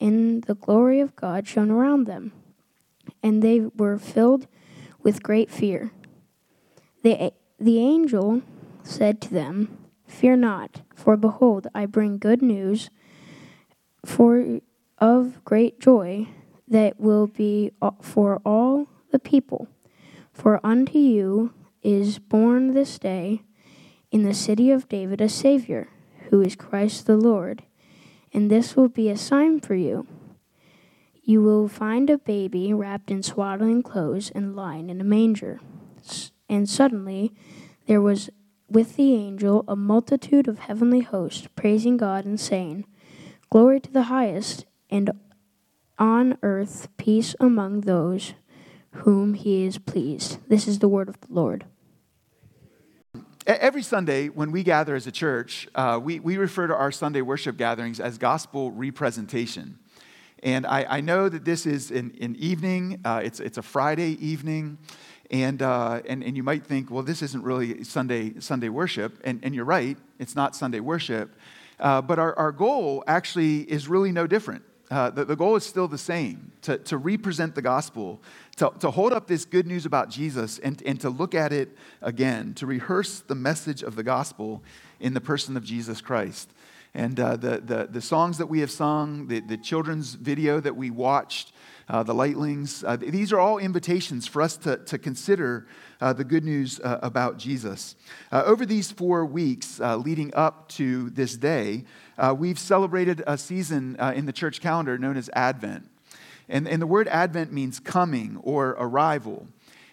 and the glory of God shone around them. And they were filled with great fear. The, the angel said to them, Fear not, for behold, I bring good news for of great joy that will be for all the people. For unto you is born this day in the city of David a Savior, who is Christ the Lord. And this will be a sign for you. You will find a baby wrapped in swaddling clothes and lying in a manger. And suddenly there was with the angel a multitude of heavenly hosts praising God and saying, Glory to the highest, and on earth peace among those whom he is pleased. This is the word of the Lord. Every Sunday, when we gather as a church, uh, we, we refer to our Sunday worship gatherings as gospel representation. And I, I know that this is an, an evening, uh, it's, it's a Friday evening. And, uh, and, and you might think, well, this isn't really Sunday, Sunday worship. And, and you're right, it's not Sunday worship. Uh, but our, our goal actually is really no different. Uh, the, the, goal is still the same to, to represent the gospel, to, to hold up this good news about Jesus and, and to look at it again, to rehearse the message of the gospel in the person of Jesus Christ. And uh, the, the, the songs that we have sung, the, the children's video that we watched, uh, the lightlings, uh, these are all invitations for us to, to consider uh, the good news uh, about Jesus. Over these four weeks leading up to this day, uh, we've celebrated a season uh, in the church calendar known as Advent. And, and the word Advent means coming or arrival.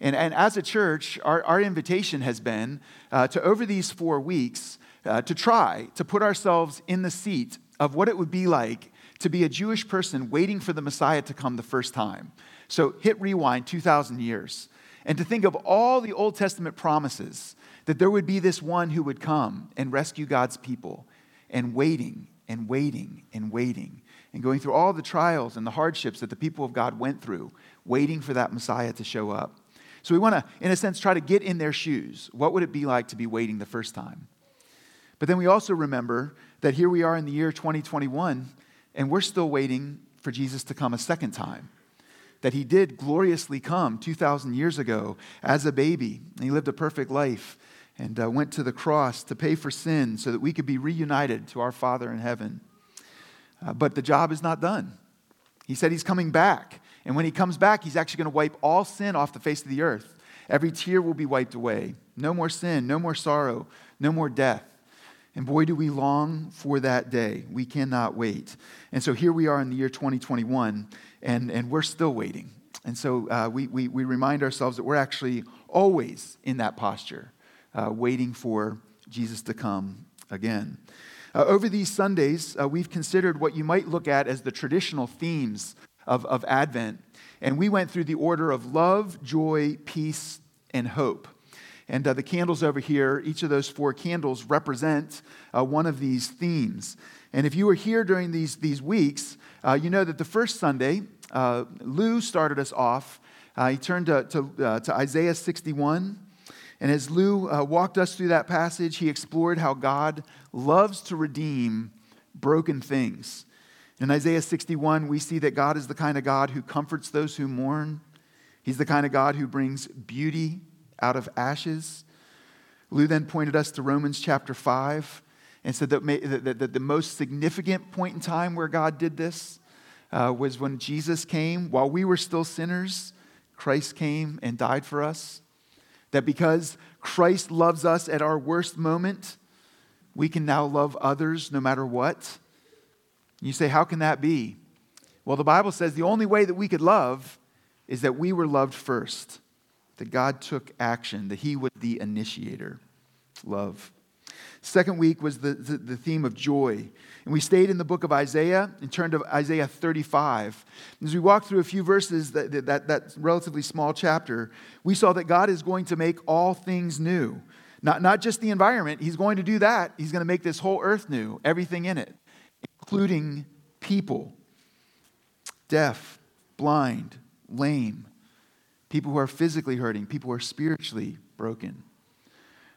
And, and as a church, our, our invitation has been uh, to, over these four weeks, uh, to try to put ourselves in the seat of what it would be like to be a Jewish person waiting for the Messiah to come the first time. So hit rewind 2,000 years. And to think of all the Old Testament promises that there would be this one who would come and rescue God's people and waiting and waiting and waiting and going through all the trials and the hardships that the people of God went through, waiting for that Messiah to show up. So we want to, in a sense, try to get in their shoes. What would it be like to be waiting the first time? But then we also remember that here we are in the year 2021, and we're still waiting for Jesus to come a second time. That he did gloriously come 2,000 years ago as a baby, and he lived a perfect life and uh, went to the cross to pay for sin so that we could be reunited to our Father in heaven. Uh, but the job is not done. He said he's coming back. And when he comes back, he's actually going to wipe all sin off the face of the earth. Every tear will be wiped away. No more sin, no more sorrow, no more death. And boy, do we long for that day. We cannot wait. And so here we are in the year 2021, and, and we're still waiting. And so uh, we, we, we remind ourselves that we're actually always in that posture uh, waiting for Jesus to come again. Uh, over these Sundays, uh, we've considered what you might look at as the traditional themes of, of Advent. And we went through the order of love, joy, peace, and hope. And uh, the candles over here, each of those four candles represent uh, one of these themes. And if you were here during these, these weeks, uh, you know that the first Sunday, uh, Lou started us off. he turned to, to, to Isaiah 61. And as Lou uh, walked us through that passage, he explored how God loves to redeem broken things. In Isaiah 61, we see that God is the kind of God who comforts those who mourn. He's the kind of God who brings beauty out of ashes. Lou then pointed us to Romans chapter 5 and said that, that, that the most significant point in time where God did this uh, was when Jesus came, while we were still sinners, Christ came and died for us. That because Christ loves us at our worst moment, we can now love others no matter what. You say, How can that be? Well, the Bible says the only way that we could love is that we were loved first, that God took action, that He was the initiator. Love. Second week was the, the, the, theme of joy. And we stayed in the book of Isaiah and turned to Isaiah 35. As we walked through a few verses, that, that, that relatively small chapter, we saw that God is going to make all things new. Not, not just the environment, He's going to do that. He's going to make this whole earth new, everything in it, including people deaf, blind, lame, people who are physically hurting, people who are spiritually broken.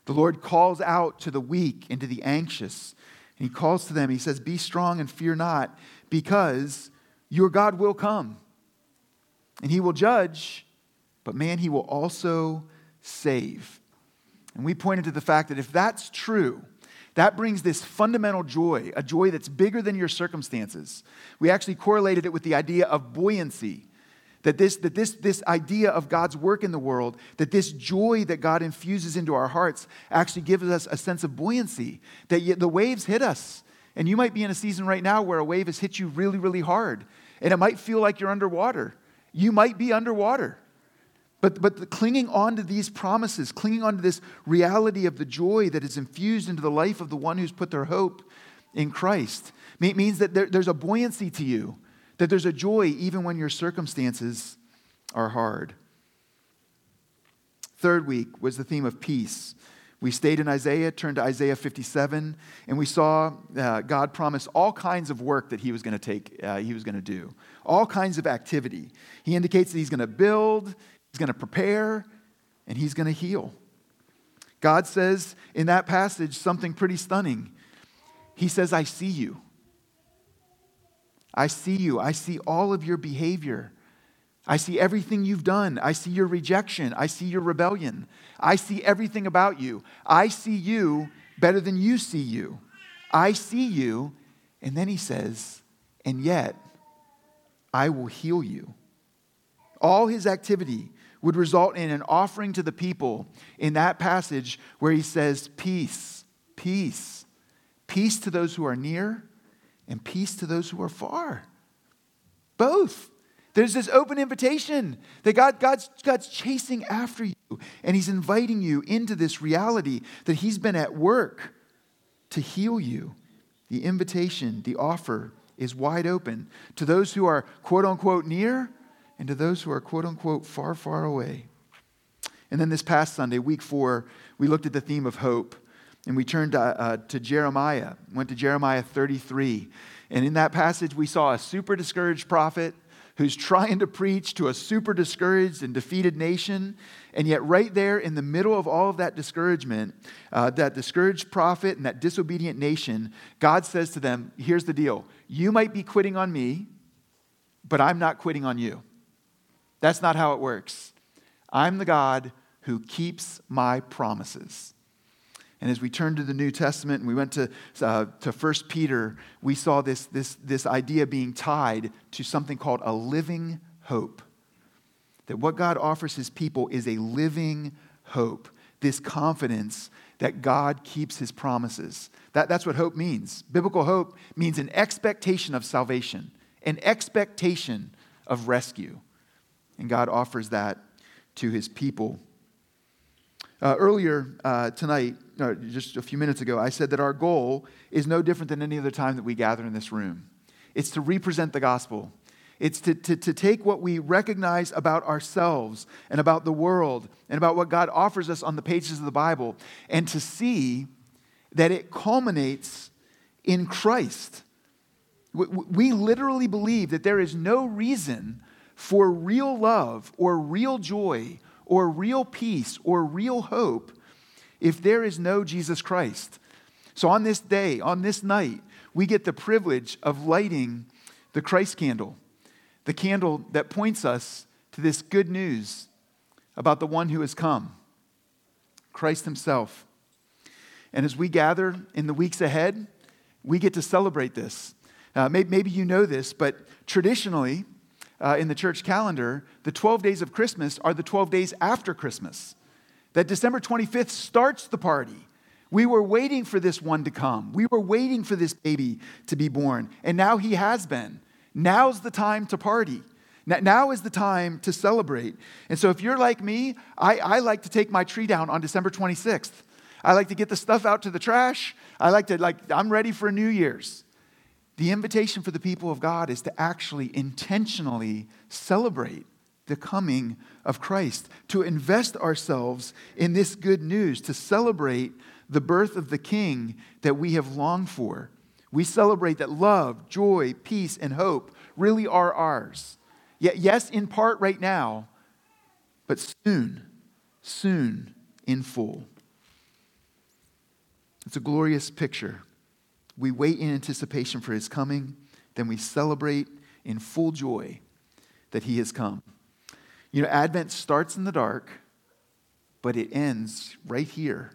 The Lord calls out to the weak and to the anxious. And He calls to them, He says, Be strong and fear not, because your God will come. And He will judge, but man, He will also save. And we pointed to the fact that if that's true, that brings this fundamental joy, a joy that's bigger than your circumstances. We actually correlated it with the idea of buoyancy. That this, that this, this idea of God's work in the world, that this joy that God infuses into our hearts actually gives us a sense of buoyancy, that the waves hit us. And you might be in a season right now where a wave has hit you really, really hard, and it might feel like you're underwater. You might be underwater. But, but clinging on to these promises, clinging on to this reality of the joy that is infused into the life of the one who's put their hope in Christ, means that there, there's a buoyancy to you, that there's a joy even when your circumstances are hard. Third week was the theme of peace. We stayed in Isaiah, turned to Isaiah 57, and we saw uh, God promise all kinds of work that He was going to take, uh, He was going to do, all kinds of activity. He indicates that He's going to build, He's going to prepare and he's going to heal. God says in that passage something pretty stunning. He says, I see you. I see you. I see all of your behavior. I see everything you've done. I see your rejection. I see your rebellion. I see everything about you. I see you better than you see you. I see you. And then he says, and yet I will heal you. All his activity would result in an offering to the people in that passage where he says, Peace, peace, peace to those who are near and peace to those who are far. Both. There's this open invitation that God, God's, God's chasing after you, and He's inviting you into this reality that He's been at work to heal you. The invitation, the offer is wide open to those who are quote unquote near and to those who are quote unquote far, far away. And then this past Sunday, week four, we looked at the theme of hope and we turned to, uh, to Jeremiah, went to Jeremiah 33. And in that passage, we saw a super discouraged prophet who's trying to preach to a super discouraged and defeated nation. And yet, right there in the middle of all of that discouragement, uh, that discouraged prophet and that disobedient nation, God says to them, Here's the deal. You might be quitting on me, but I'm not quitting on you. That's not how it works. I'm the God who keeps my promises. And as we turned to the New Testament and we went to, uh, to 1 Peter, we saw this, this, this idea being tied to something called a living hope. That what God offers his people is a living hope, this confidence that God keeps his promises. That, that's what hope means. Biblical hope means an expectation of salvation, an expectation of rescue. And God offers that to his people. Uh, earlier uh, tonight, or just a few minutes ago, I said that our goal is no different than any other time that we gather in this room. It's to represent the gospel. It's to, to, to take what we recognize about ourselves and about the world and about what God offers us on the pages of the Bible and to see that it culminates in Christ. We, we literally believe that there is no reason for real love or real joy or real peace or real hope if there is no Jesus Christ. So, on this day, on this night, we get the privilege of lighting the Christ candle, the candle that points us to this good news about the one who has come, Christ Himself. And as we gather in the weeks ahead, we get to celebrate this Uh, maybe, maybe, you know this, but traditionally uh, in the church calendar, the 12 days of Christmas are the 12 days after Christmas. That December 25th starts the party. We were waiting for this one to come. We were waiting for this baby to be born. And now he has been. Now's the time to party. Now is the time to celebrate. And so, if you're like me, I, I, like to take my tree down on December 26th. I like to get the stuff out to the trash. I like to, like, I'm ready for New Year's. The invitation for the people of God is to actually intentionally celebrate the coming of Christ, to invest ourselves in this good news, to celebrate the birth of the King that we have longed for. We celebrate that love, joy, peace, and hope really are ours. Yet, yes, in part right now, but soon, soon in full. It's a glorious picture. We wait in anticipation for his coming, then we celebrate in full joy that he has come. You know, Advent starts in the dark, but it ends right here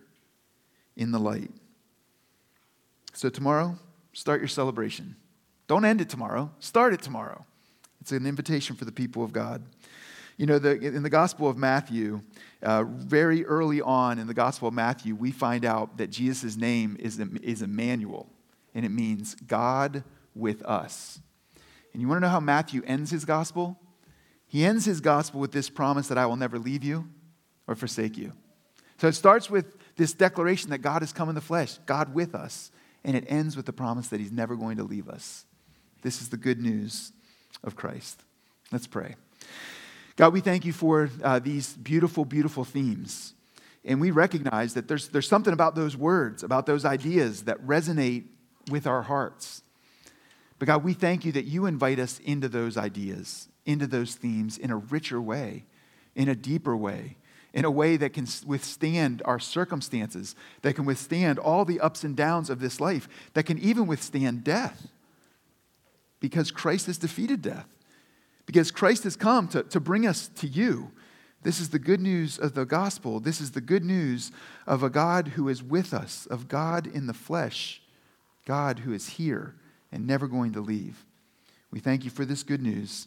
in the light. So, tomorrow, start your celebration. Don't end it tomorrow, start it tomorrow. It's an invitation for the people of God. You know, the, in the Gospel of Matthew, uh, very early on in the Gospel of Matthew, we find out that Jesus' name is, is Emmanuel, and it means God with us. And you want to know how Matthew ends his Gospel? He ends his Gospel with this promise that I will never leave you or forsake you. So it starts with this declaration that God has come in the flesh, God with us, and it ends with the promise that he's never going to leave us. This is the good news of Christ. Let's pray. God, we thank you for uh, these beautiful, beautiful themes. And we recognize that there's, there's something about those words, about those ideas that resonate with our hearts. But God, we thank you that you invite us into those ideas, into those themes in a richer way, in a deeper way, in a way that can withstand our circumstances, that can withstand all the ups and downs of this life, that can even withstand death because Christ has defeated death, because Christ has come to, to bring us to you. This is the good news of the gospel. This is the good news of a God who is with us, of God in the flesh, God who is here and never going to leave. We thank you for this good news.